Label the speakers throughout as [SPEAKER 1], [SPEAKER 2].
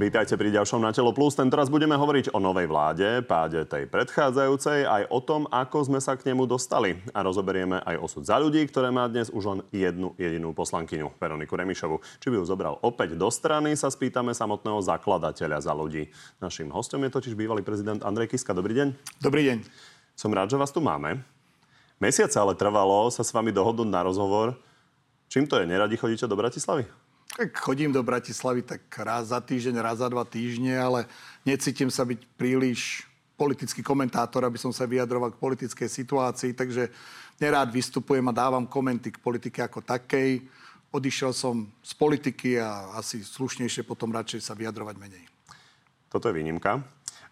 [SPEAKER 1] Vítajte pri ďalšom Na telo plus. Raz budeme hovoriť o novej vláde, páde tej predchádzajúcej, aj o tom, ako sme sa k nemu dostali. A rozoberieme aj osud za ľudí, ktoré má dnes už len jednu jedinú poslankyňu, Veroniku Remišovu. Či by ju zobral opäť do strany, sa spýtame samotného zakladateľa za ľudí. Naším hostom je totiž bývalý prezident Andrej Kiska. Dobrý deň.
[SPEAKER 2] Dobrý deň.
[SPEAKER 1] Som rád, že vás tu máme. Mesiace ale trvalo sa s vami dohodnúť na rozhovor. Čím to je? Neradi chodíte do Bratislavy?
[SPEAKER 2] Tak chodím do Bratislavy tak raz za týždeň, raz za dva týždne, ale necítim sa byť príliš politický komentátor, aby som sa vyjadroval k politickej situácii, takže nerád vystupujem a dávam komenty k politike ako takej. Odišiel som z politiky a asi slušnejšie potom radšej sa vyjadrovať menej.
[SPEAKER 1] Toto je výnimka.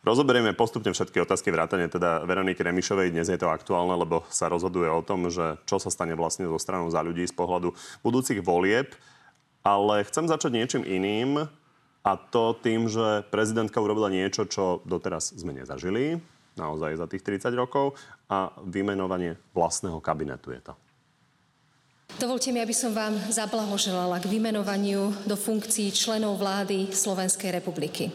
[SPEAKER 1] Rozoberieme postupne všetky otázky vrátane teda Veroniky Remišovej. Dnes je to aktuálne, lebo sa rozhoduje o tom, že čo sa stane vlastne zo stranou za ľudí z pohľadu budúcich volieb ale chcem začať niečím iným a to tým, že prezidentka urobila niečo, čo doteraz sme nezažili, naozaj za tých 30 rokov, a vymenovanie vlastného kabinetu je to.
[SPEAKER 3] Dovolte mi, aby som vám zablahoželala k vymenovaniu do funkcií členov vlády Slovenskej republiky.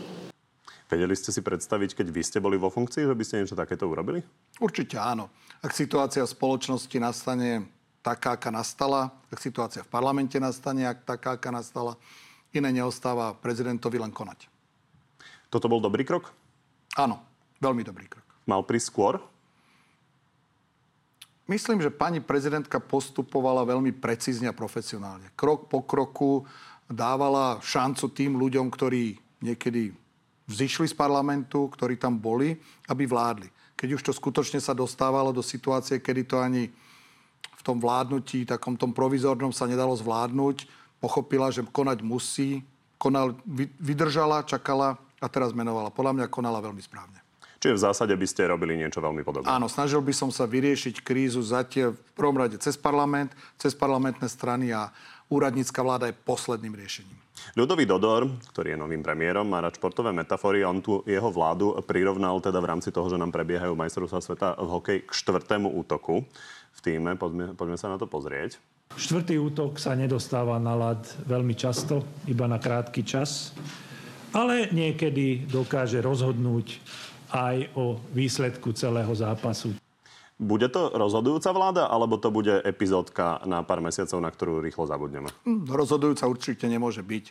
[SPEAKER 1] Vedeli ste si predstaviť, keď vy ste boli vo funkcii, že by ste niečo takéto urobili?
[SPEAKER 2] Určite áno. Ak situácia v spoločnosti nastane taká, aká nastala, ak situácia v parlamente nastane, ak taká, aká nastala, iné neostáva prezidentovi len konať.
[SPEAKER 1] Toto bol dobrý krok?
[SPEAKER 2] Áno, veľmi dobrý krok.
[SPEAKER 1] Mal prísť skôr?
[SPEAKER 2] Myslím, že pani prezidentka postupovala veľmi precízne a profesionálne. Krok po kroku dávala šancu tým ľuďom, ktorí niekedy vzýšli z parlamentu, ktorí tam boli, aby vládli. Keď už to skutočne sa dostávalo do situácie, kedy to ani tom vládnutí, takom tom provizornom sa nedalo zvládnuť. Pochopila, že konať musí. Konal, vydržala, čakala a teraz menovala. Podľa mňa konala veľmi správne.
[SPEAKER 1] Čiže v zásade by ste robili niečo veľmi podobné.
[SPEAKER 2] Áno, snažil by som sa vyriešiť krízu zatiaľ v prvom rade cez parlament, cez parlamentné strany a úradnícka vláda je posledným riešením.
[SPEAKER 1] Ľudový Dodor, ktorý je novým premiérom, má rád športové metafory. On tu jeho vládu prirovnal teda v rámci toho, že nám prebiehajú majstrovstvá sveta v hokeji k štvrtému útoku v týme. Poďme, poďme sa na to pozrieť.
[SPEAKER 4] Štvrtý útok sa nedostáva na lad veľmi často, iba na krátky čas, ale niekedy dokáže rozhodnúť aj o výsledku celého zápasu.
[SPEAKER 1] Bude to rozhodujúca vláda, alebo to bude epizódka na pár mesiacov, na ktorú rýchlo zabudneme?
[SPEAKER 2] Hm, rozhodujúca určite nemôže byť.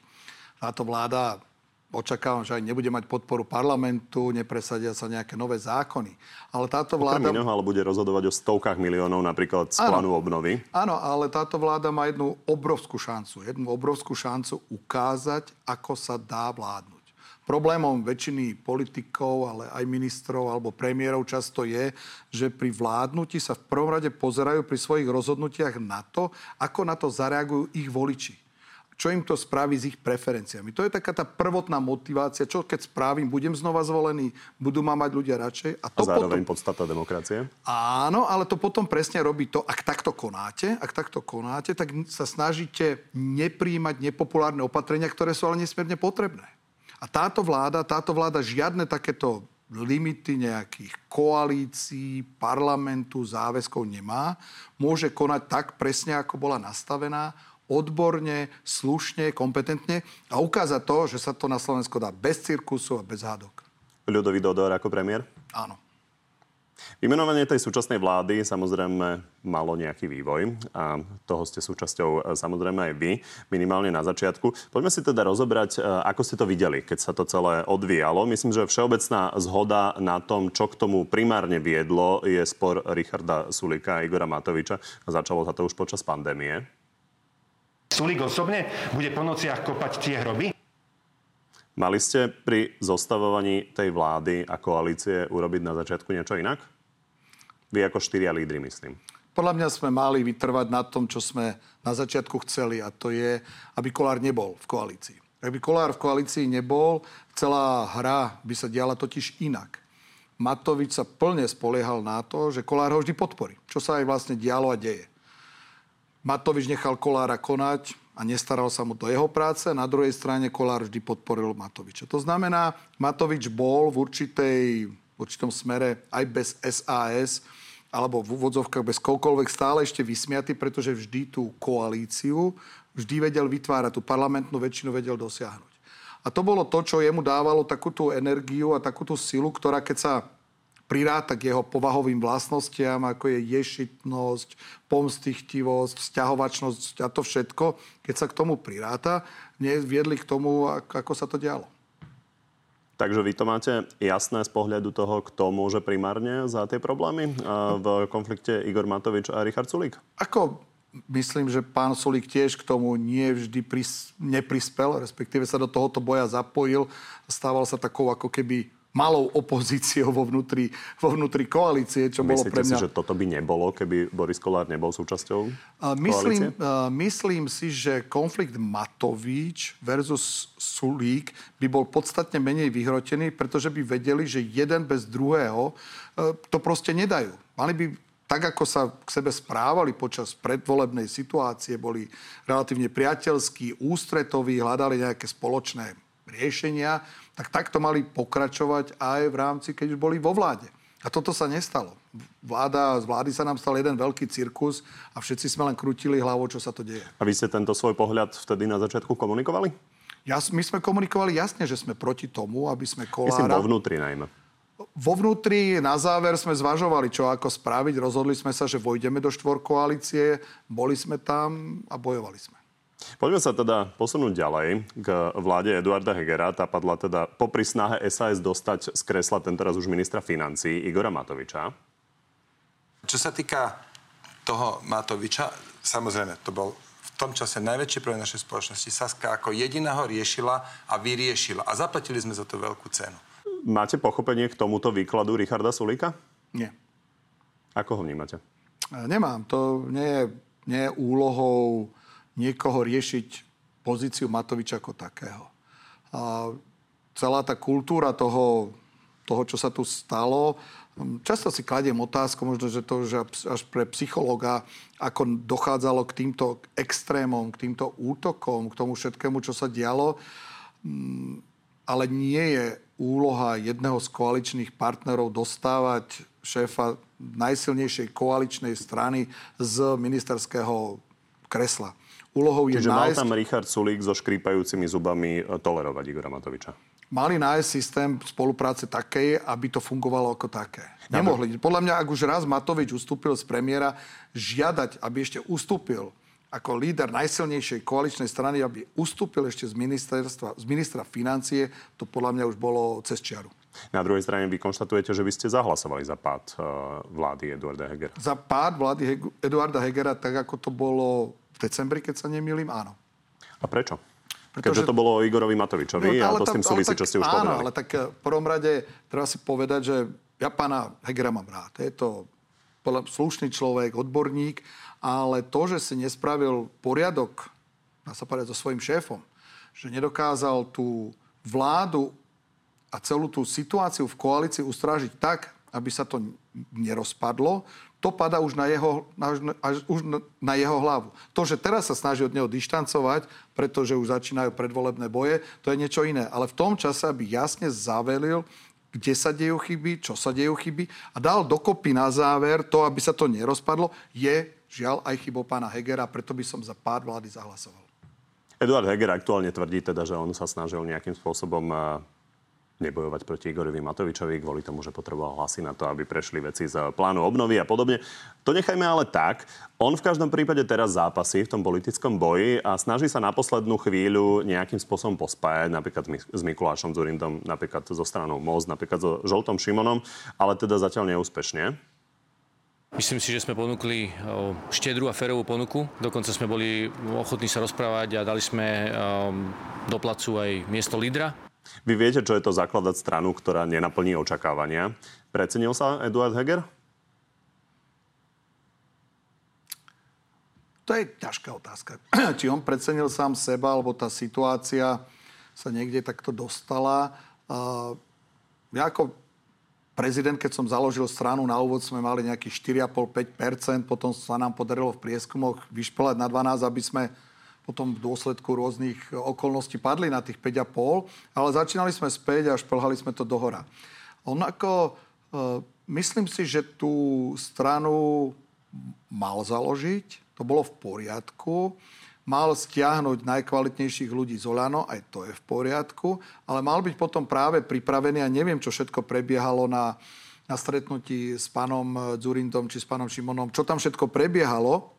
[SPEAKER 2] Táto vláda očakávam, že aj nebude mať podporu parlamentu, nepresadia sa nejaké nové zákony. Ale táto vláda...
[SPEAKER 1] Okrem iného, ale bude rozhodovať o stovkách miliónov napríklad z plánu obnovy.
[SPEAKER 2] Áno, ale táto vláda má jednu obrovskú šancu. Jednu obrovskú šancu ukázať, ako sa dá vládnuť. Problémom väčšiny politikov, ale aj ministrov alebo premiérov často je, že pri vládnutí sa v prvom rade pozerajú pri svojich rozhodnutiach na to, ako na to zareagujú ich voliči čo im to spraví s ich preferenciami. To je taká tá prvotná motivácia, čo keď spravím, budem znova zvolený, budú ma mať ľudia radšej.
[SPEAKER 1] A, to a zároveň potom... podstata demokracie?
[SPEAKER 2] Áno, ale to potom presne robí to, ak takto konáte, ak takto konáte, tak sa snažíte nepríjmať nepopulárne opatrenia, ktoré sú ale nesmierne potrebné. A táto vláda, táto vláda žiadne takéto limity nejakých koalícií, parlamentu, záväzkov nemá. Môže konať tak presne, ako bola nastavená odborne, slušne, kompetentne a ukázať to, že sa to na Slovensko dá bez cirkusu a bez hádok.
[SPEAKER 1] Ľudový Dodor ako premiér?
[SPEAKER 2] Áno.
[SPEAKER 1] Vymenovanie tej súčasnej vlády samozrejme malo nejaký vývoj a toho ste súčasťou e, samozrejme aj vy, minimálne na začiatku. Poďme si teda rozobrať, e, ako ste to videli, keď sa to celé odvíjalo. Myslím, že všeobecná zhoda na tom, čo k tomu primárne viedlo, je spor Richarda Sulika a Igora Matoviča. Začalo sa to už počas pandémie.
[SPEAKER 5] Sulík osobne bude po nociach kopať tie hroby?
[SPEAKER 1] Mali ste pri zostavovaní tej vlády a koalície urobiť na začiatku niečo inak? Vy ako štyria lídry, myslím.
[SPEAKER 2] Podľa mňa sme mali vytrvať na tom, čo sme na začiatku chceli a to je, aby Kolár nebol v koalícii. Ak by Kolár v koalícii nebol, celá hra by sa diala totiž inak. Matovič sa plne spoliehal na to, že Kolár ho vždy podporí. Čo sa aj vlastne dialo a deje. Matovič nechal Kolára konať a nestaral sa mu do jeho práce. Na druhej strane Kolár vždy podporil Matoviča. To znamená, Matovič bol v, určitej, v určitom smere aj bez SAS alebo v úvodzovkách bez koľkoľvek stále ešte vysmiaty, pretože vždy tú koalíciu vždy vedel vytvárať, tú parlamentnú väčšinu vedel dosiahnuť. A to bolo to, čo jemu dávalo takú tú energiu a takú tú silu, ktorá keď sa priráta k jeho povahovým vlastnostiam, ako je ješitnosť, pomstichtivosť, vzťahovačnosť a to všetko, keď sa k tomu priráta, viedli k tomu, ako sa to dialo.
[SPEAKER 1] Takže vy to máte jasné z pohľadu toho, kto môže primárne za tie problémy v konflikte Igor Matovič a Richard Sulík?
[SPEAKER 2] Ako myslím, že pán Sulík tiež k tomu nie vždy pris, neprispel, respektíve sa do tohoto boja zapojil. Stával sa takou ako keby malou opozíciou vo vnútri, vo vnútri koalície, čo Myslíte bolo pre mňa...
[SPEAKER 1] si, že toto by nebolo, keby Boris Kolár nebol súčasťou uh,
[SPEAKER 2] myslím, uh, myslím si, že konflikt Matovič versus Sulík by bol podstatne menej vyhrotený, pretože by vedeli, že jeden bez druhého uh, to proste nedajú. Mali by tak, ako sa k sebe správali počas predvolebnej situácie, boli relatívne priateľskí, ústretoví, hľadali nejaké spoločné riešenia, tak takto mali pokračovať aj v rámci, keď už boli vo vláde. A toto sa nestalo. Vláda, z vlády sa nám stal jeden veľký cirkus a všetci sme len krutili hlavou, čo sa to deje.
[SPEAKER 1] A vy ste tento svoj pohľad vtedy na začiatku komunikovali?
[SPEAKER 2] Ja, my sme komunikovali jasne, že sme proti tomu, aby sme Kolára...
[SPEAKER 1] Myslím, vo vnútri najmä.
[SPEAKER 2] Vo vnútri na záver sme zvažovali, čo ako spraviť. Rozhodli sme sa, že vojdeme do štvorkoalície, boli sme tam a bojovali sme.
[SPEAKER 1] Poďme sa teda posunúť ďalej k vláde Eduarda Hegera. Tá padla teda popri snahe SAS dostať z kresla tentoraz už ministra financí Igora Matoviča.
[SPEAKER 6] Čo sa týka toho Matoviča, samozrejme, to bol v tom čase najväčší problém našej spoločnosti. Saska ako jediná ho riešila a vyriešila. A zaplatili sme za to veľkú cenu.
[SPEAKER 1] Máte pochopenie k tomuto výkladu Richarda Sulíka?
[SPEAKER 2] Nie.
[SPEAKER 1] Ako ho vnímate?
[SPEAKER 2] Nemám. To nie je, nie je úlohou niekoho riešiť pozíciu Matoviča ako takého. A celá tá kultúra toho, toho, čo sa tu stalo, často si kladiem otázku, možno, že to že až pre psychologa, ako dochádzalo k týmto extrémom, k týmto útokom, k tomu všetkému, čo sa dialo. Ale nie je úloha jedného z koaličných partnerov dostávať šéfa najsilnejšej koaličnej strany z ministerského kresla.
[SPEAKER 1] Úlohou je Čiže nájsť... mal tam Richard Sulík so škrípajúcimi zubami e, tolerovať Igora Matoviča?
[SPEAKER 2] Mali nájsť systém spolupráce takej, aby to fungovalo ako také. Nemohli. Podľa mňa, ak už raz Matovič ustúpil z premiéra, žiadať, aby ešte ustúpil ako líder najsilnejšej koaličnej strany, aby ustúpil ešte z, ministerstva, z ministra financie, to podľa mňa už bolo cez čiaru.
[SPEAKER 1] Na druhej strane vy konštatujete, že by ste zahlasovali za pád uh, vlády Eduarda Hegera.
[SPEAKER 2] Za pád vlády Heg- Eduarda Hegera, tak ako to bolo decembri, keď sa nemýlim, áno.
[SPEAKER 1] A prečo? Pretože... Keďže to bolo o Igorovi Matovičovi no, a to tam, s tým súvisí, čo ste už áno, povedali.
[SPEAKER 2] ale tak eh, v prvom rade treba si povedať, že ja pána Hegera mám rád. Je to slušný človek, odborník, ale to, že si nespravil poriadok, dá sa povedať, so svojím šéfom, že nedokázal tú vládu a celú tú situáciu v koalícii ustrážiť tak, aby sa to nerozpadlo, to pada už na jeho, na, už na jeho hlavu. To, že teraz sa snaží od neho dištancovať, pretože už začínajú predvolebné boje, to je niečo iné. Ale v tom čase, aby jasne zavelil, kde sa dejú chyby, čo sa dejú chyby a dal dokopy na záver to, aby sa to nerozpadlo, je žiaľ aj chybou pána Hegera, preto by som za pár vlády zahlasoval.
[SPEAKER 1] Eduard Heger aktuálne tvrdí teda, že on sa snažil nejakým spôsobom nebojovať proti Igorovi Matovičovi kvôli tomu, že potreboval hlasy na to, aby prešli veci z plánu obnovy a podobne. To nechajme ale tak. On v každom prípade teraz zápasí v tom politickom boji a snaží sa na poslednú chvíľu nejakým spôsobom pospájať, napríklad s Mikulášom Zurindom, napríklad so stranou Most, napríklad so Žoltom Šimonom, ale teda zatiaľ neúspešne.
[SPEAKER 7] Myslím si, že sme ponúkli štedrú a férovú ponuku. Dokonca sme boli ochotní sa rozprávať a dali sme do placu aj miesto lídra.
[SPEAKER 1] Vy viete, čo je to zakladať stranu, ktorá nenaplní očakávania. Precenil sa Eduard Heger?
[SPEAKER 2] To je ťažká otázka. Či on precenil sám seba, alebo tá situácia sa niekde takto dostala. Ja ako prezident, keď som založil stranu, na úvod sme mali nejakých 4,5-5%, potom sa nám podarilo v prieskumoch vyšpelať na 12, aby sme potom v dôsledku rôznych okolností padli na tých 5,5, ale začínali sme späť a šplhali sme to dohora. Onako, e, myslím si, že tú stranu mal založiť, to bolo v poriadku. mal stiahnuť najkvalitnejších ľudí z Olano, aj to je v poriadku, ale mal byť potom práve pripravený a neviem, čo všetko prebiehalo na, na stretnutí s pánom Dzurindom či s pánom Šimonom, čo tam všetko prebiehalo,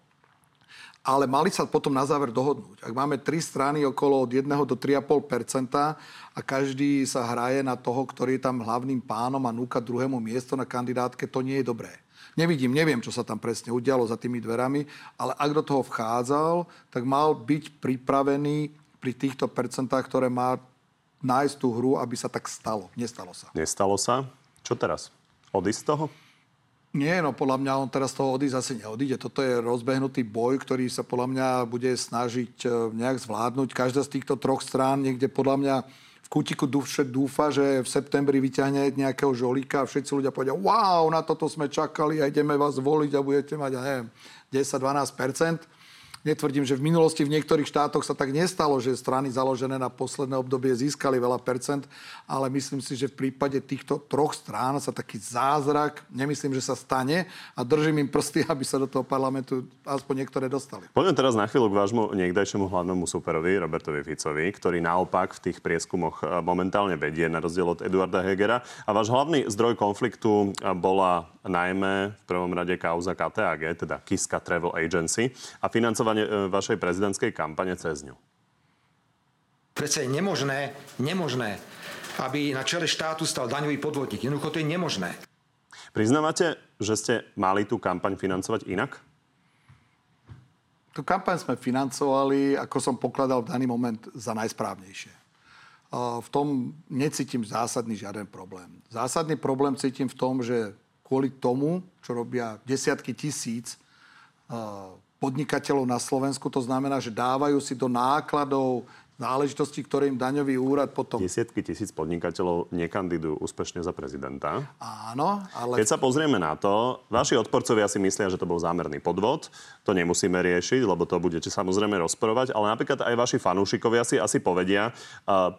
[SPEAKER 2] ale mali sa potom na záver dohodnúť. Ak máme tri strany okolo od 1 do 3,5% a každý sa hraje na toho, ktorý je tam hlavným pánom a núka druhému miesto na kandidátke, to nie je dobré. Nevidím, neviem, čo sa tam presne udialo za tými dverami, ale ak do toho vchádzal, tak mal byť pripravený pri týchto percentách, ktoré má nájsť tú hru, aby sa tak stalo. Nestalo sa.
[SPEAKER 1] Nestalo sa. Čo teraz? Odísť z toho?
[SPEAKER 2] Nie, no podľa mňa on teraz toho odísť asi neodíde. Toto je rozbehnutý boj, ktorý sa podľa mňa bude snažiť e, nejak zvládnuť. Každá z týchto troch strán niekde podľa mňa v kútiku dúfa, že v septembri vyťahne nejakého žolíka a všetci ľudia povedia, wow, na toto sme čakali a ideme vás voliť a budete mať, ja neviem, 10-12%. Netvrdím, že v minulosti v niektorých štátoch sa tak nestalo, že strany založené na posledné obdobie získali veľa percent, ale myslím si, že v prípade týchto troch strán sa taký zázrak, nemyslím, že sa stane a držím im prsty, aby sa do toho parlamentu aspoň niektoré dostali.
[SPEAKER 1] Poďme teraz na chvíľu k vášmu niekdajšiemu hlavnému superovi, Robertovi Ficovi, ktorý naopak v tých prieskumoch e, momentálne vedie, na rozdiel od Eduarda Hegera. A váš hlavný zdroj konfliktu e, bola najmä v prvom rade kauza KTAG, teda Kiska Travel Agency a financovanie financovanie e, vašej prezidentskej kampane cez ňu?
[SPEAKER 8] Prečo je nemožné, nemožné, aby na čele štátu stal daňový podvodník. Jednoducho to je nemožné.
[SPEAKER 1] Priznávate, že ste mali tú kampaň financovať inak?
[SPEAKER 2] Tú kampaň sme financovali, ako som pokladal v daný moment, za najsprávnejšie. V tom necítim zásadný žiaden problém. Zásadný problém cítim v tom, že kvôli tomu, čo robia desiatky tisíc podnikateľov na Slovensku. To znamená, že dávajú si do nákladov záležitosti, ktoré im daňový úrad potom...
[SPEAKER 1] Desiatky tisíc podnikateľov nekandidujú úspešne za prezidenta.
[SPEAKER 2] Áno, ale...
[SPEAKER 1] Keď sa pozrieme na to, vaši odporcovia si myslia, že to bol zámerný podvod. To nemusíme riešiť, lebo to budete samozrejme rozporovať. Ale napríklad aj vaši fanúšikovia si asi povedia,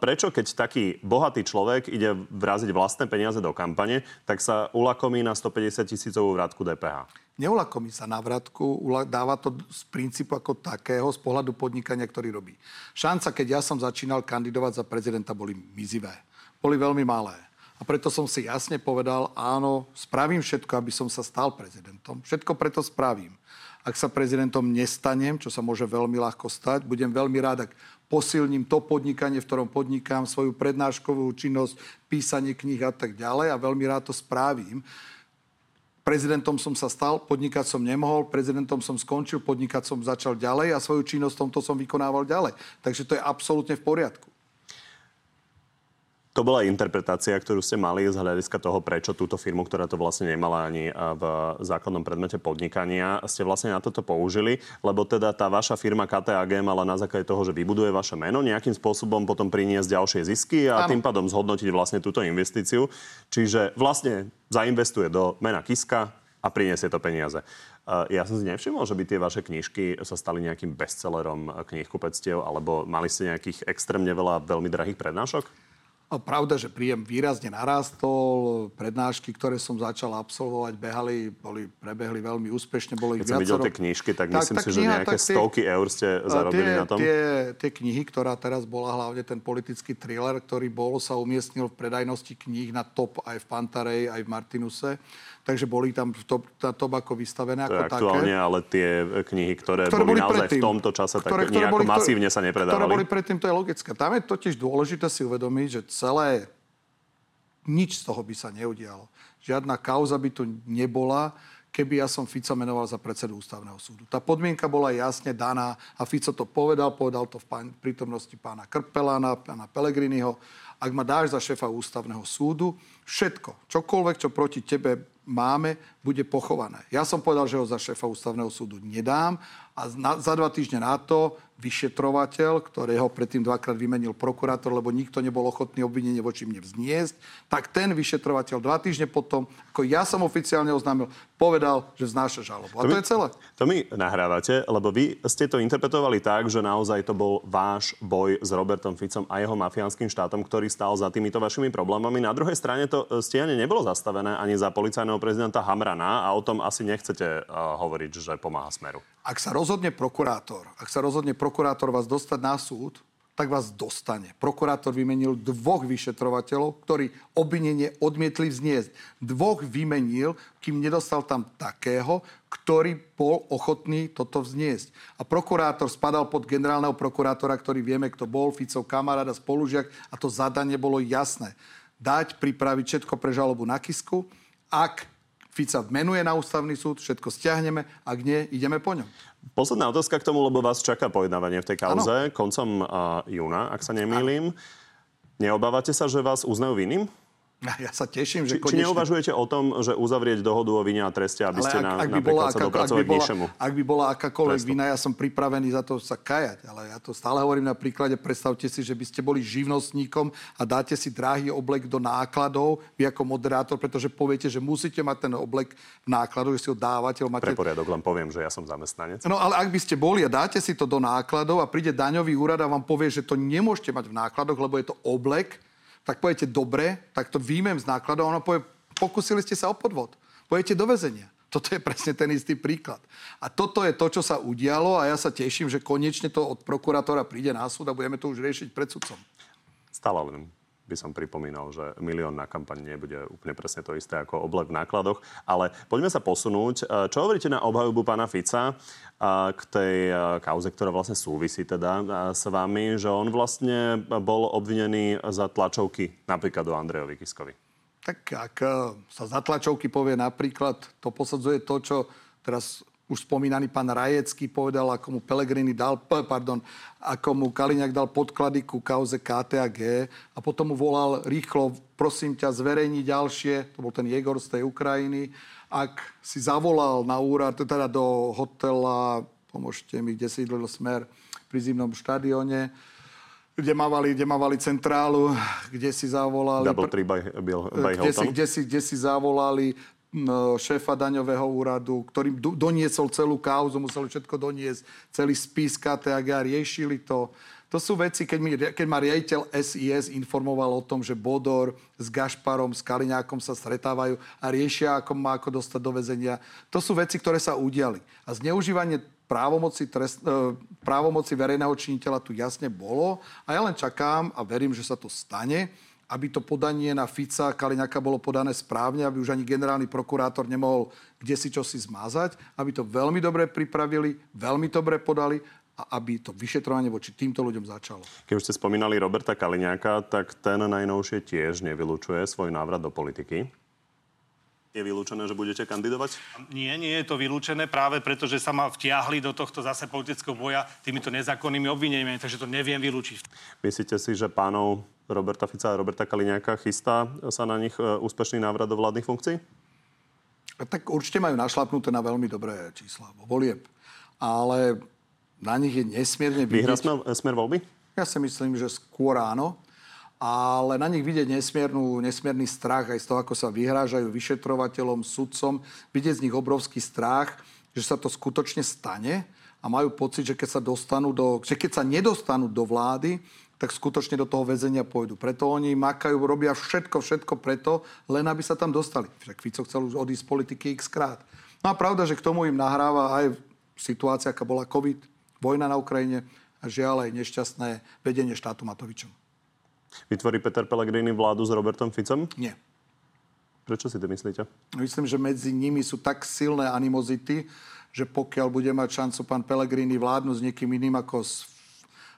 [SPEAKER 1] prečo keď taký bohatý človek ide vraziť vlastné peniaze do kampane, tak sa ulakomí na 150 tisícovú vrátku DPH
[SPEAKER 2] neulakomí sa na vratku, dáva to z princípu ako takého, z pohľadu podnikania, ktorý robí. Šanca, keď ja som začínal kandidovať za prezidenta, boli mizivé. Boli veľmi malé. A preto som si jasne povedal, áno, spravím všetko, aby som sa stal prezidentom. Všetko preto spravím. Ak sa prezidentom nestanem, čo sa môže veľmi ľahko stať, budem veľmi rád, ak posilním to podnikanie, v ktorom podnikám, svoju prednáškovú činnosť, písanie kníh a tak ďalej a veľmi rád to spravím. Prezidentom som sa stal, podnikať som nemohol, prezidentom som skončil, podnikať som začal ďalej a svoju činnosť tomto som vykonával ďalej. Takže to je absolútne v poriadku.
[SPEAKER 1] To bola interpretácia, ktorú ste mali z hľadiska toho, prečo túto firmu, ktorá to vlastne nemala ani v základnom predmete podnikania, ste vlastne na toto použili, lebo teda tá vaša firma KTAG mala na základe toho, že vybuduje vaše meno, nejakým spôsobom potom priniesť ďalšie zisky a ano. tým pádom zhodnotiť vlastne túto investíciu. Čiže vlastne zainvestuje do mena Kiska a priniesie to peniaze. Ja som si nevšimol, že by tie vaše knižky sa stali nejakým bestsellerom knihkupectiev, alebo mali ste nejakých extrémne veľa veľmi drahých prednášok?
[SPEAKER 2] No, pravda, že príjem výrazne narastol. Prednášky, ktoré som začal absolvovať, behali, boli, prebehli veľmi úspešne. Boli
[SPEAKER 1] Keď som videl tie knižky, tak, tak myslím si, kniha, že nejaké tie, stovky eur ste zarobili
[SPEAKER 2] tie,
[SPEAKER 1] na tom.
[SPEAKER 2] Tie, tie knihy, ktorá teraz bola hlavne ten politický thriller, ktorý bol, sa umiestnil v predajnosti kníh na top aj v Pantarej, aj v Martinuse takže boli tam to, to, tobako vystavené to ako
[SPEAKER 1] aktuálne,
[SPEAKER 2] také.
[SPEAKER 1] ale tie knihy, ktoré, ktoré boli, boli naozaj predtým, v tomto čase ktoré, tak ktoré boli, masívne sa nepredávali.
[SPEAKER 2] Ktoré boli predtým, to je logické. Tam je totiž dôležité si uvedomiť, že celé nič z toho by sa neudialo. Žiadna kauza by tu nebola, keby ja som Fica menoval za predsedu ústavného súdu. Tá podmienka bola jasne daná a Fico to povedal, povedal to v pán, prítomnosti pána Krpelána, pána Pelegriniho. Ak ma dáš za šéfa ústavného súdu, všetko, čokoľvek, čo proti tebe máme, bude pochované. Ja som povedal, že ho za šéfa ústavného súdu nedám a na, za dva týždne na to vyšetrovateľ, ktorého predtým dvakrát vymenil prokurátor, lebo nikto nebol ochotný obvinenie voči mne vzniesť, tak ten vyšetrovateľ dva týždne potom, ako ja som oficiálne oznámil, povedal, že vznáša žalobu. A to, to mi, je celé.
[SPEAKER 1] To mi nahrávate, lebo vy ste to interpretovali tak, že naozaj to bol váš boj s Robertom Ficom a jeho mafiánskym štátom, ktorý stál za týmito vašimi problémami. Na druhej strane to stíhanie nebolo zastavené ani za policajného prezidenta Hamrana a o tom asi nechcete uh, hovoriť, že pomáha Smeru.
[SPEAKER 2] Ak sa rozhodne prokurátor, ak sa rozhodne prokurátor vás dostať na súd, tak vás dostane. Prokurátor vymenil dvoch vyšetrovateľov, ktorí obvinenie odmietli vzniesť. Dvoch vymenil, kým nedostal tam takého, ktorý bol ochotný toto vzniesť. A prokurátor spadal pod generálneho prokurátora, ktorý vieme, kto bol, Ficov kamarát a spolužiak a to zadanie bolo jasné. Dať, pripraviť všetko pre žalobu na Kisku. Ak Fica menuje na ústavný súd, všetko stiahneme, ak nie, ideme po ňom.
[SPEAKER 1] Posledná otázka k tomu, lebo vás čaká pojednávanie v tej kauze ano. koncom uh, júna, ak sa nemýlim. Neobávate sa, že vás uznajú vinným?
[SPEAKER 2] Ja sa teším, že
[SPEAKER 1] či, konečne... Či neuvažujete o tom, že uzavrieť dohodu o vine a treste, aby Ale ste ak, na, ak by bola, sa dopracovali ak by bola,
[SPEAKER 2] Ak by bola akákoľvek trestu. vina, ja som pripravený za to sa kajať. Ale ja to stále hovorím na príklade, predstavte si, že by ste boli živnostníkom a dáte si drahý oblek do nákladov, vy ako moderátor, pretože poviete, že musíte mať ten oblek v nákladoch, že si ho dávate. Ho máte...
[SPEAKER 1] Pre poriadok len poviem, že ja som zamestnanec.
[SPEAKER 2] No ale ak by ste boli a dáte si to do nákladov a príde daňový úrad a vám povie, že to nemôžete mať v nákladoch, lebo je to oblek, tak poviete, dobre, tak to výjmem z nákladov. Ono povie, pokusili ste sa o podvod. Pojete do väzenia. Toto je presne ten istý príklad. A toto je to, čo sa udialo a ja sa teším, že konečne to od prokurátora príde na súd a budeme to už riešiť pred sudcom.
[SPEAKER 1] Stále len by som pripomínal, že milión na kampaň nebude úplne presne to isté ako oblak v nákladoch. Ale poďme sa posunúť. Čo hovoríte na obhajobu pána Fica k tej kauze, ktorá vlastne súvisí teda s vami, že on vlastne bol obvinený za tlačovky napríklad do Andrejovi Kiskovi?
[SPEAKER 2] Tak ak e, sa za tlačovky povie napríklad, to posadzuje to, čo teraz už spomínaný pán Rajecký povedal, ako mu Pelegrini dal, pardon, ako mu Kaliňák dal podklady ku kauze KTAG a potom mu volal rýchlo, prosím ťa, zverejni ďalšie, to bol ten Jegor z tej Ukrajiny, ak si zavolal na úrad, teda do hotela, pomôžte mi, kde si sídlil smer pri zimnom štadióne, kde mávali, kde mávali centrálu, kde si zavolali...
[SPEAKER 1] Double tree by, by, by
[SPEAKER 2] kde, si, kde, si, kde si zavolali šéfa daňového úradu, ktorý doniesol celú kauzu, musel všetko doniesť, celý spis KTAG riešili to. To sú veci, keď, mi, keď ma riaditeľ SIS informoval o tom, že Bodor s Gašparom, s Kaliňákom sa stretávajú a riešia, ako má ako dostať do väzenia. To sú veci, ktoré sa udiali. A zneužívanie právomoci, trest, e, právomoci verejného činiteľa tu jasne bolo. A ja len čakám a verím, že sa to stane aby to podanie na Fica Kaliňaka bolo podané správne, aby už ani generálny prokurátor nemohol kde si čo si zmazať, aby to veľmi dobre pripravili, veľmi dobre podali a aby to vyšetrovanie voči týmto ľuďom začalo.
[SPEAKER 1] Keď už ste spomínali Roberta Kaliňáka, tak ten najnovšie tiež nevylučuje svoj návrat do politiky. Je vylúčené, že budete kandidovať?
[SPEAKER 9] Nie, nie je to vylúčené práve preto, že sa ma vtiahli do tohto zase politického boja týmito nezákonnými obvineniami, takže to neviem vylúčiť.
[SPEAKER 1] Myslíte si, že pánov Roberta Fica a Roberta Kaliňáka chystá sa na nich e, úspešný návrat do vládnych funkcií?
[SPEAKER 2] Tak určite majú našlapnuté na veľmi dobré čísla volieb. Ale na nich je nesmierne vidieť...
[SPEAKER 1] Vyhrá smer, smer voľby?
[SPEAKER 2] Ja si myslím, že skôr áno ale na nich vidieť nesmiernu, nesmierny strach aj z toho, ako sa vyhrážajú vyšetrovateľom, sudcom, vidieť z nich obrovský strach, že sa to skutočne stane a majú pocit, že keď sa, dostanú do, že keď sa nedostanú do vlády, tak skutočne do toho väzenia pôjdu. Preto oni makajú, robia všetko, všetko preto, len aby sa tam dostali. Však Fico chcel už odísť z politiky x krát. No a pravda, že k tomu im nahráva aj situácia, aká bola COVID, vojna na Ukrajine a žiaľ aj nešťastné vedenie štátu Matovičom.
[SPEAKER 1] Vytvorí Peter Pellegrini vládu s Robertom Ficom?
[SPEAKER 2] Nie.
[SPEAKER 1] Prečo si to myslíte?
[SPEAKER 2] Myslím, že medzi nimi sú tak silné animozity, že pokiaľ bude mať šancu pán Pellegrini vládnuť s niekým iným ako s,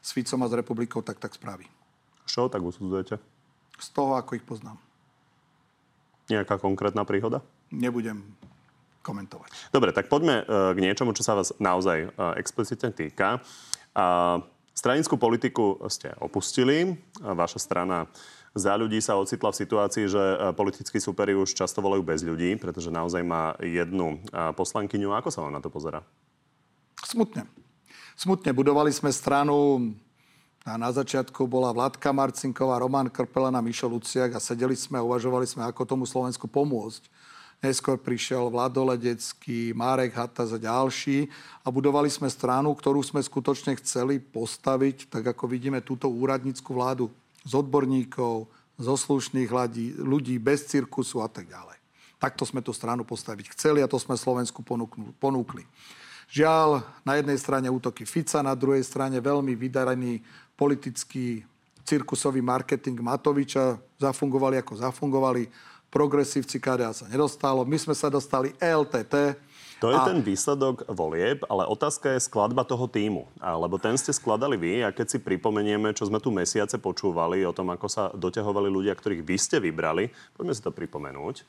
[SPEAKER 2] s Ficom a s republikou, tak tak spraví.
[SPEAKER 1] Čo tak usudzujete?
[SPEAKER 2] Z toho, ako ich poznám.
[SPEAKER 1] Nejaká konkrétna príhoda?
[SPEAKER 2] Nebudem komentovať.
[SPEAKER 1] Dobre, tak poďme e, k niečomu, čo sa vás naozaj e, explicitne týka. Stranickú politiku ste opustili. Vaša strana za ľudí sa ocitla v situácii, že e, politickí súperi už často volajú bez ľudí, pretože naozaj má jednu e, poslankyňu. Ako sa vám na to pozera?
[SPEAKER 2] Smutne. Smutne. Budovali sme stranu a na začiatku bola Vládka Marcinková, Roman Krpelena, Mišo Luciak a sedeli sme a uvažovali sme, ako tomu Slovensku pomôcť. Neskôr prišiel Vladoledecký, Marek Hatas a ďalší a budovali sme stranu, ktorú sme skutočne chceli postaviť, tak ako vidíme túto úradnícku vládu z odborníkov, zo slušných ľudí, bez cirkusu a tak ďalej. Takto sme tú stranu postaviť chceli a to sme Slovensku ponúkli. Žiaľ, na jednej strane útoky Fica, na druhej strane veľmi vydarený politický cirkusový marketing Matoviča zafungovali ako zafungovali. Progresívci KDA sa nedostalo. My sme sa dostali LTT,
[SPEAKER 1] to je a... ten výsledok volieb, ale otázka je skladba toho týmu. Lebo ten ste skladali vy a keď si pripomenieme, čo sme tu mesiace počúvali o tom, ako sa doťahovali ľudia, ktorých vy ste vybrali, poďme si to pripomenúť.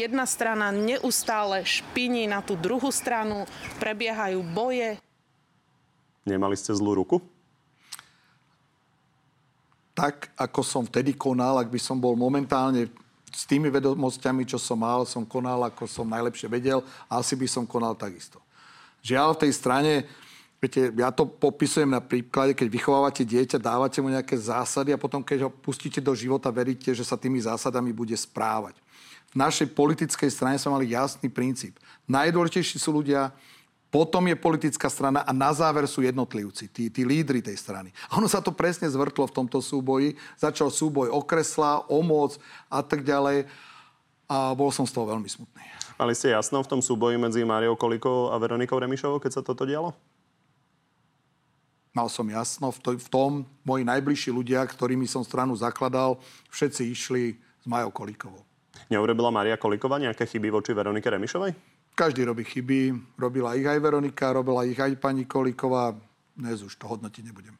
[SPEAKER 10] Jedna strana neustále špiní na tú druhú stranu, prebiehajú boje.
[SPEAKER 1] Nemali ste zlú ruku?
[SPEAKER 2] tak, ako som vtedy konal, ak by som bol momentálne s tými vedomosťami, čo som mal, som konal, ako som najlepšie vedel a asi by som konal takisto. Žiaľ, v tej strane, viete, ja to popisujem na príklade, keď vychovávate dieťa, dávate mu nejaké zásady a potom, keď ho pustíte do života, veríte, že sa tými zásadami bude správať. V našej politickej strane sme mali jasný princíp. Najdôležitejší sú ľudia, potom je politická strana a na záver sú jednotlivci, tí, tí lídry tej strany. A ono sa to presne zvrtlo v tomto súboji. Začal súboj o kresla, o moc a tak ďalej. A bol som z toho veľmi smutný.
[SPEAKER 1] Mali ste jasno v tom súboji medzi Máriou Kolikou a Veronikou Remišovou, keď sa toto dialo?
[SPEAKER 2] Mal som jasno v, to, v tom, moji najbližší ľudia, ktorými som stranu zakladal, všetci išli s Majou Kolikovou.
[SPEAKER 1] Neurobila Maria Koliková nejaké chyby voči Veronike Remišovej?
[SPEAKER 2] Každý robí chyby. Robila ich aj Veronika, robila ich aj pani Kolíková. Dnes už to hodnotiť nebudem.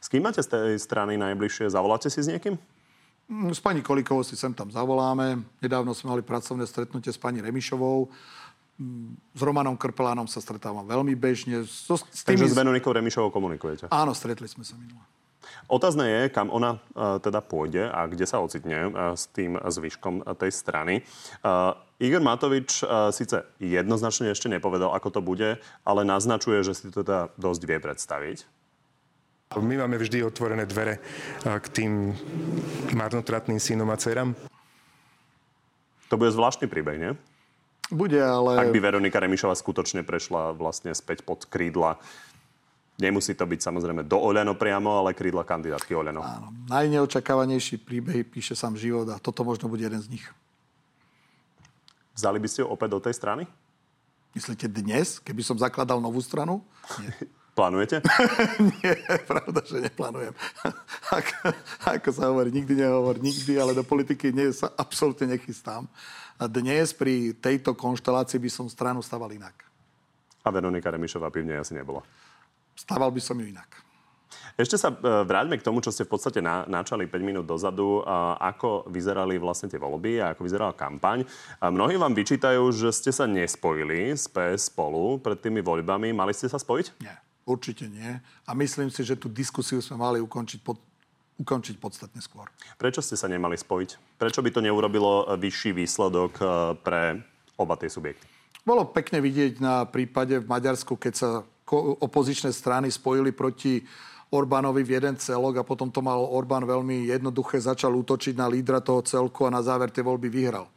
[SPEAKER 1] S kým máte z tej strany najbližšie? Zavoláte si s niekým?
[SPEAKER 2] Mm, s pani Kolíkovou si sem tam zavoláme. Nedávno sme mali pracovné stretnutie s pani Remišovou. Mm, s Romanom Krpelánom sa stretávam veľmi bežne.
[SPEAKER 1] So, s tými... Takže s Veronikou Remišovou komunikujete?
[SPEAKER 2] Áno, stretli sme sa minule.
[SPEAKER 1] Otázne je, kam ona uh, teda pôjde a kde sa ocitne uh, s tým zvyškom tej strany. Uh, Igor Matovič síce jednoznačne ešte nepovedal, ako to bude, ale naznačuje, že si to teda dosť vie predstaviť.
[SPEAKER 11] My máme vždy otvorené dvere k tým marnotratným synom a dcerám.
[SPEAKER 1] To bude zvláštny príbeh, nie?
[SPEAKER 2] Bude, ale...
[SPEAKER 1] Ak by Veronika Remišová skutočne prešla vlastne späť pod krídla Nemusí to byť samozrejme do Oľano priamo, ale krídla kandidátky Oľano.
[SPEAKER 2] Áno. Najneočakávanejší príbeh píše sám život a toto možno bude jeden z nich.
[SPEAKER 1] Vzali by ste ho opäť do tej strany?
[SPEAKER 2] Myslíte dnes, keby som zakladal novú stranu? Nie.
[SPEAKER 1] Plánujete?
[SPEAKER 2] Nie, pravda, že neplánujem. Ako, ako sa hovorí, nikdy nehovor nikdy, ale do politiky nie, sa absolútne nechystám. A dnes pri tejto konštelácii by som stranu staval inak.
[SPEAKER 1] A Veronika Remišová pivne asi nebola.
[SPEAKER 2] Stával by som ju inak.
[SPEAKER 1] Ešte sa e, vráťme k tomu, čo ste v podstate na, načali 5 minút dozadu, ako vyzerali vlastne tie voľby a ako vyzerala kampaň. A mnohí vám vyčítajú, že ste sa nespojili s PS spolu pred tými voľbami. Mali ste sa spojiť?
[SPEAKER 2] Nie, určite nie. A myslím si, že tú diskusiu sme mali ukončiť pod, ukončiť podstatne skôr.
[SPEAKER 1] Prečo ste sa nemali spojiť? Prečo by to neurobilo vyšší výsledok e, pre oba tie subjekty?
[SPEAKER 2] Bolo pekne vidieť na prípade v Maďarsku, keď sa opozičné strany spojili proti Orbánovi v jeden celok a potom to mal Orbán veľmi jednoduché, začal útočiť na lídra toho celku a na záver tie voľby vyhral.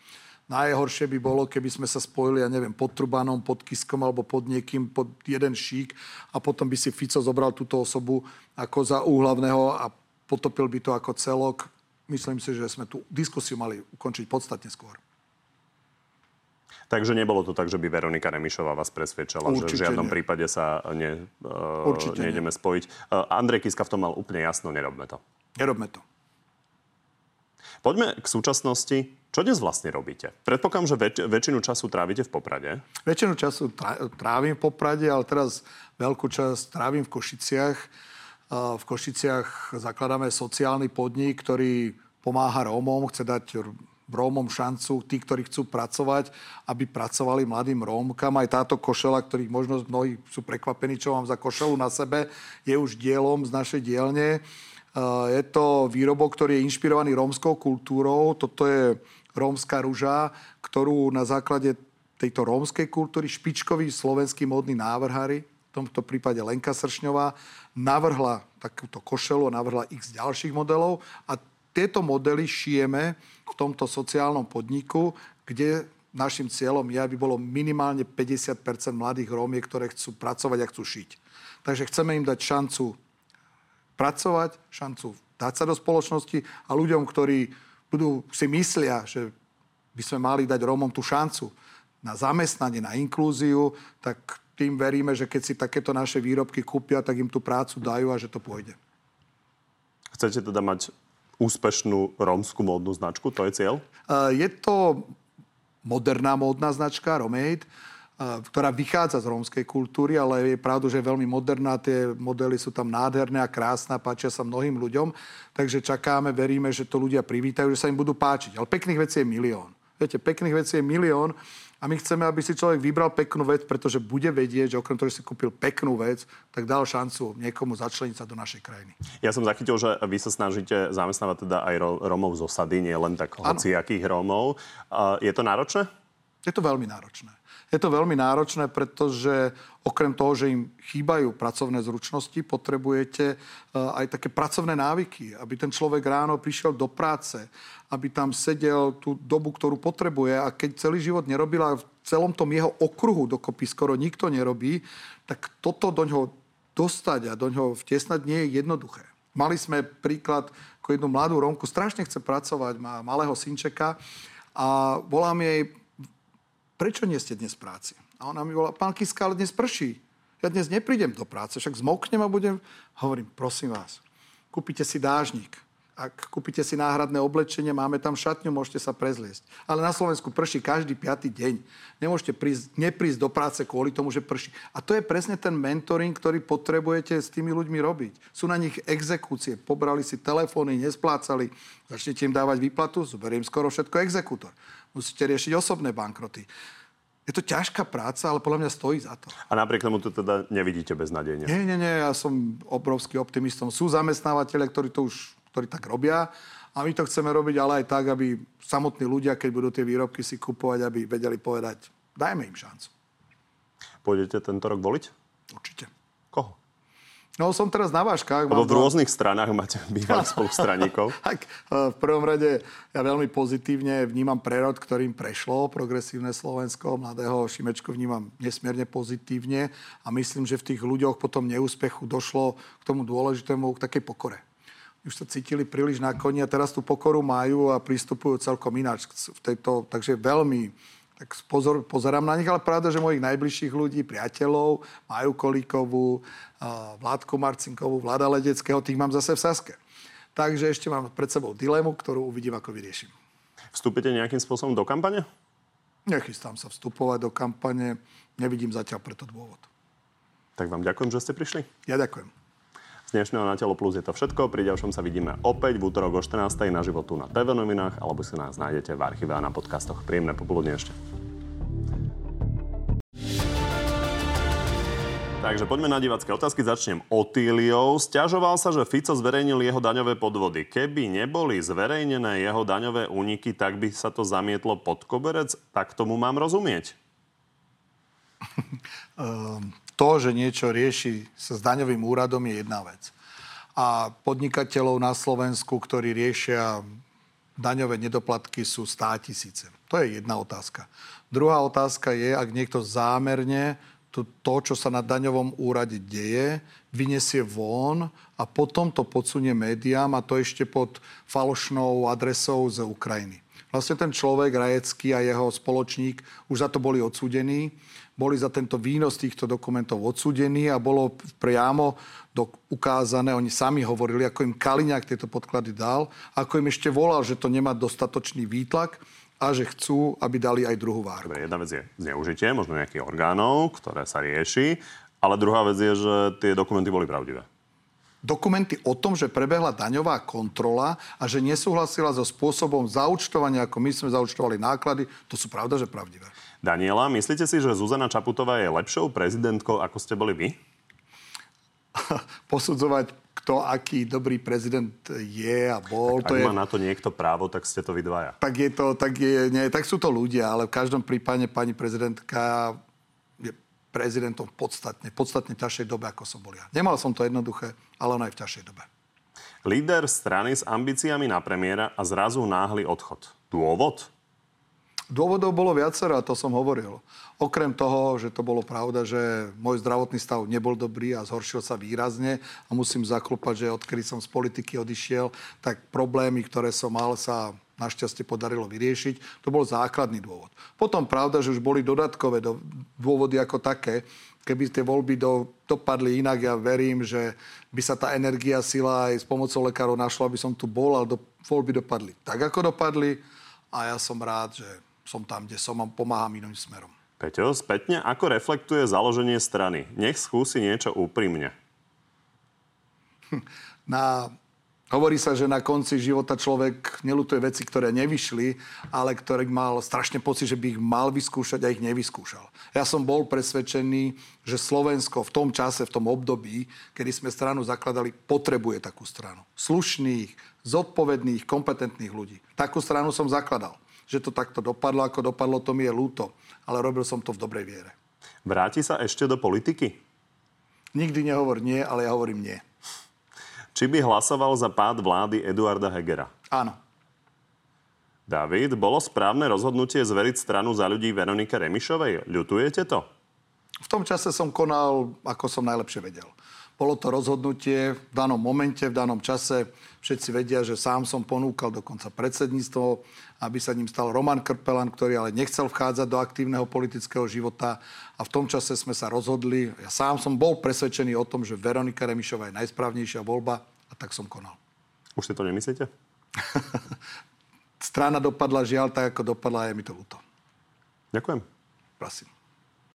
[SPEAKER 2] Najhoršie by bolo, keby sme sa spojili, ja neviem, pod Trubanom, pod Kiskom alebo pod niekým, pod jeden šík a potom by si Fico zobral túto osobu ako za úhlavného a potopil by to ako celok. Myslím si, že sme tú diskusiu mali ukončiť podstatne skôr.
[SPEAKER 1] Takže nebolo to tak, že by Veronika Remišová vás presvedčala, Určite že v žiadnom nie. prípade sa ne, uh, nejdeme nie. spojiť. Uh, Andrej Kiska v tom mal úplne jasno, nerobme to.
[SPEAKER 2] Nerobme to.
[SPEAKER 1] Poďme k súčasnosti. Čo dnes vlastne robíte? Predpokladám, že väč- väčšinu času trávite v Poprade.
[SPEAKER 2] Väčšinu času trávim v Poprade, ale teraz veľkú časť trávim v Košiciach. V Košiciach zakladáme sociálny podnik, ktorý pomáha Rómom, chce dať Rómom šancu, tí, ktorí chcú pracovať, aby pracovali mladým Rómkam. Aj táto košela, ktorých možno mnohí sú prekvapení, čo mám za košelu na sebe, je už dielom z našej dielne. Eh, je to výrobok, ktorý je inšpirovaný rómskou kultúrou. Toto je rómska ruža, ktorú na základe tejto rómskej kultúry špičkový slovenský módny návrhári, v tomto prípade Lenka Sršňová, navrhla takúto košelu a navrhla x ďalších modelov a tieto modely šijeme v tomto sociálnom podniku, kde našim cieľom je, aby bolo minimálne 50% mladých Rómiek, ktoré chcú pracovať a chcú šiť. Takže chceme im dať šancu pracovať, šancu dať sa do spoločnosti a ľuďom, ktorí budú, si myslia, že by sme mali dať Rómom tú šancu na zamestnanie, na inklúziu, tak tým veríme, že keď si takéto naše výrobky kúpia, tak im tú prácu dajú a že to pôjde.
[SPEAKER 1] Chcete teda mať úspešnú rómskú módnu značku? To je cieľ?
[SPEAKER 2] Je to moderná módna značka, Romade, ktorá vychádza z rómskej kultúry, ale je pravdu, že je veľmi moderná, tie modely sú tam nádherné a krásne, páčia sa mnohým ľuďom, takže čakáme, veríme, že to ľudia privítajú, že sa im budú páčiť. Ale pekných vecí je milión. Viete, pekných vecí je milión a my chceme, aby si človek vybral peknú vec, pretože bude vedieť, že okrem toho, že si kúpil peknú vec, tak dal šancu niekomu začleniť sa do našej krajiny.
[SPEAKER 1] Ja som zachytil, že vy sa snažíte zamestnávať teda aj Rómov z osady, nie len tak hociakých Rómov. Je to náročné?
[SPEAKER 2] Je to veľmi náročné. Je to veľmi náročné, pretože okrem toho, že im chýbajú pracovné zručnosti, potrebujete eh, aj také pracovné návyky, aby ten človek ráno prišiel do práce, aby tam sedel tú dobu, ktorú potrebuje a keď celý život nerobil a v celom tom jeho okruhu dokopy skoro nikto nerobí, tak toto do ňoho dostať a do ňoho vtesnať nie je jednoduché. Mali sme príklad ako jednu mladú Rómku, strašne chce pracovať, má malého synčeka a volám jej, prečo nie ste dnes v práci? A ona mi volá, pán Kiska, ale dnes prší. Ja dnes neprídem do práce, však zmoknem a budem... Hovorím, prosím vás, kúpite si dážnik. Ak kúpite si náhradné oblečenie, máme tam šatňu, môžete sa prezliesť. Ale na Slovensku prší každý piatý deň. Nemôžete prísť, neprísť do práce kvôli tomu, že prší. A to je presne ten mentoring, ktorý potrebujete s tými ľuďmi robiť. Sú na nich exekúcie, pobrali si telefóny, nesplácali, začnete im dávať výplatu, zoberiem skoro všetko exekútor musíte riešiť osobné bankroty. Je to ťažká práca, ale podľa mňa stojí za to.
[SPEAKER 1] A napriek tomu to teda nevidíte beznadejne?
[SPEAKER 2] Nie, nie, nie, ja som obrovský optimistom. Sú zamestnávateľe, ktorí to už ktorí tak robia a my to chceme robiť ale aj tak, aby samotní ľudia, keď budú tie výrobky si kupovať, aby vedeli povedať, dajme im šancu.
[SPEAKER 1] Pôjdete tento rok voliť?
[SPEAKER 2] Určite. No som teraz na váškach.
[SPEAKER 1] Lebo v rôznych stranách máte bývalých spolustraníkov.
[SPEAKER 2] tak, e, v prvom rade ja veľmi pozitívne vnímam prerod, ktorým prešlo progresívne Slovensko. Mladého Šimečku vnímam nesmierne pozitívne a myslím, že v tých ľuďoch potom neúspechu došlo k tomu dôležitému, k takej pokore. Už sa cítili príliš na koni a teraz tú pokoru majú a pristupujú celkom ináč v tejto, takže veľmi tak pozor, pozerám na nich, ale pravda, že mojich najbližších ľudí, priateľov, Maju Kolíkovú, Vládku Marcinkovú, Vláda Ledeckého, tých mám zase v Saske. Takže ešte mám pred sebou dilemu, ktorú uvidím, ako vyriešim.
[SPEAKER 1] Vstúpite nejakým spôsobom do kampane?
[SPEAKER 2] Nechystám sa vstupovať do kampane. Nevidím zatiaľ preto dôvod.
[SPEAKER 1] Tak vám ďakujem, že ste prišli.
[SPEAKER 2] Ja ďakujem.
[SPEAKER 1] Dnešného Na telo plus je to všetko. Pri ďalšom sa vidíme opäť v útorok o 14. na životu na TV novinách alebo si nás nájdete v archíve a na podcastoch. Príjemné popoludne ešte. Takže poďme na divácké otázky. Začnem Otíliou. Sťažoval sa, že Fico zverejnil jeho daňové podvody. Keby neboli zverejnené jeho daňové úniky, tak by sa to zamietlo pod koberec? Tak tomu mám rozumieť?
[SPEAKER 2] to, že niečo rieši sa s daňovým úradom, je jedna vec. A podnikateľov na Slovensku, ktorí riešia daňové nedoplatky, sú stá tisíce. To je jedna otázka. Druhá otázka je, ak niekto zámerne to, to, čo sa na daňovom úrade deje, vyniesie von a potom to podsunie médiám a to ešte pod falošnou adresou z Ukrajiny. Vlastne ten človek, Rajecký a jeho spoločník už za to boli odsúdení, boli za tento výnos týchto dokumentov odsúdení a bolo priamo do, ukázané, oni sami hovorili, ako im Kaliňák tieto podklady dal, ako im ešte volal, že to nemá dostatočný výtlak a že chcú, aby dali aj druhú váru.
[SPEAKER 1] Dobre, jedna vec je zneužitie, možno nejakých orgánov, ktoré sa rieši, ale druhá vec je, že tie dokumenty boli pravdivé.
[SPEAKER 2] Dokumenty o tom, že prebehla daňová kontrola a že nesúhlasila so spôsobom zaučtovania, ako my sme zaučtovali náklady, to sú pravda, že pravdivé.
[SPEAKER 1] Daniela, myslíte si, že Zuzana Čaputová je lepšou prezidentkou, ako ste boli vy?
[SPEAKER 2] Posudzovať kto aký dobrý prezident je a bol.
[SPEAKER 1] Tak, to ak je, má na to niekto právo, tak ste to vy dvaja.
[SPEAKER 2] Tak, je to, tak, je, nie, tak sú to ľudia, ale v každom prípade pani prezidentka je prezidentom v podstatne, podstatne ťažšej dobe, ako som bol ja. Nemal som to jednoduché, ale ona je v ťažšej dobe.
[SPEAKER 1] Líder strany s ambíciami na premiéra a zrazu náhly odchod. Dôvod?
[SPEAKER 2] Dôvodov bolo viacero a to som hovoril. Okrem toho, že to bolo pravda, že môj zdravotný stav nebol dobrý a zhoršil sa výrazne a musím zaklopať, že odkedy som z politiky odišiel, tak problémy, ktoré som mal, sa našťastie podarilo vyriešiť. To bol základný dôvod. Potom pravda, že už boli dodatkové dôvody ako také. Keby tie voľby do, dopadli inak, ja verím, že by sa tá energia, sila aj s pomocou lekárov našla, aby som tu bol, ale do, voľby dopadli tak, ako dopadli. A ja som rád, že som tam, kde som a pomáham iným smerom.
[SPEAKER 1] Peťo, spätne, ako reflektuje založenie strany? Nech skúsi niečo úprimne.
[SPEAKER 2] Na, hovorí sa, že na konci života človek nelutuje veci, ktoré nevyšli, ale ktorý mal strašne pocit, že by ich mal vyskúšať a ich nevyskúšal. Ja som bol presvedčený, že Slovensko v tom čase, v tom období, kedy sme stranu zakladali, potrebuje takú stranu. Slušných, zodpovedných, kompetentných ľudí. Takú stranu som zakladal že to takto dopadlo, ako dopadlo, to mi je ľúto. Ale robil som to v dobrej viere.
[SPEAKER 1] Vráti sa ešte do politiky?
[SPEAKER 2] Nikdy nehovor nie, ale ja hovorím nie.
[SPEAKER 1] Či by hlasoval za pád vlády Eduarda Hegera?
[SPEAKER 2] Áno.
[SPEAKER 1] David, bolo správne rozhodnutie zveriť stranu za ľudí Veronike Remišovej? Ľutujete to?
[SPEAKER 2] V tom čase som konal, ako som najlepšie vedel. Bolo to rozhodnutie v danom momente, v danom čase. Všetci vedia, že sám som ponúkal dokonca predsedníctvo, aby sa ním stal Roman Krpelan, ktorý ale nechcel vchádzať do aktívneho politického života. A v tom čase sme sa rozhodli, ja sám som bol presvedčený o tom, že Veronika Remišová je najsprávnejšia voľba a tak som konal.
[SPEAKER 1] Už si to nemyslíte?
[SPEAKER 2] Strana dopadla žiaľ tak, ako dopadla a je mi to ľúto.
[SPEAKER 1] Ďakujem.
[SPEAKER 2] Prosím.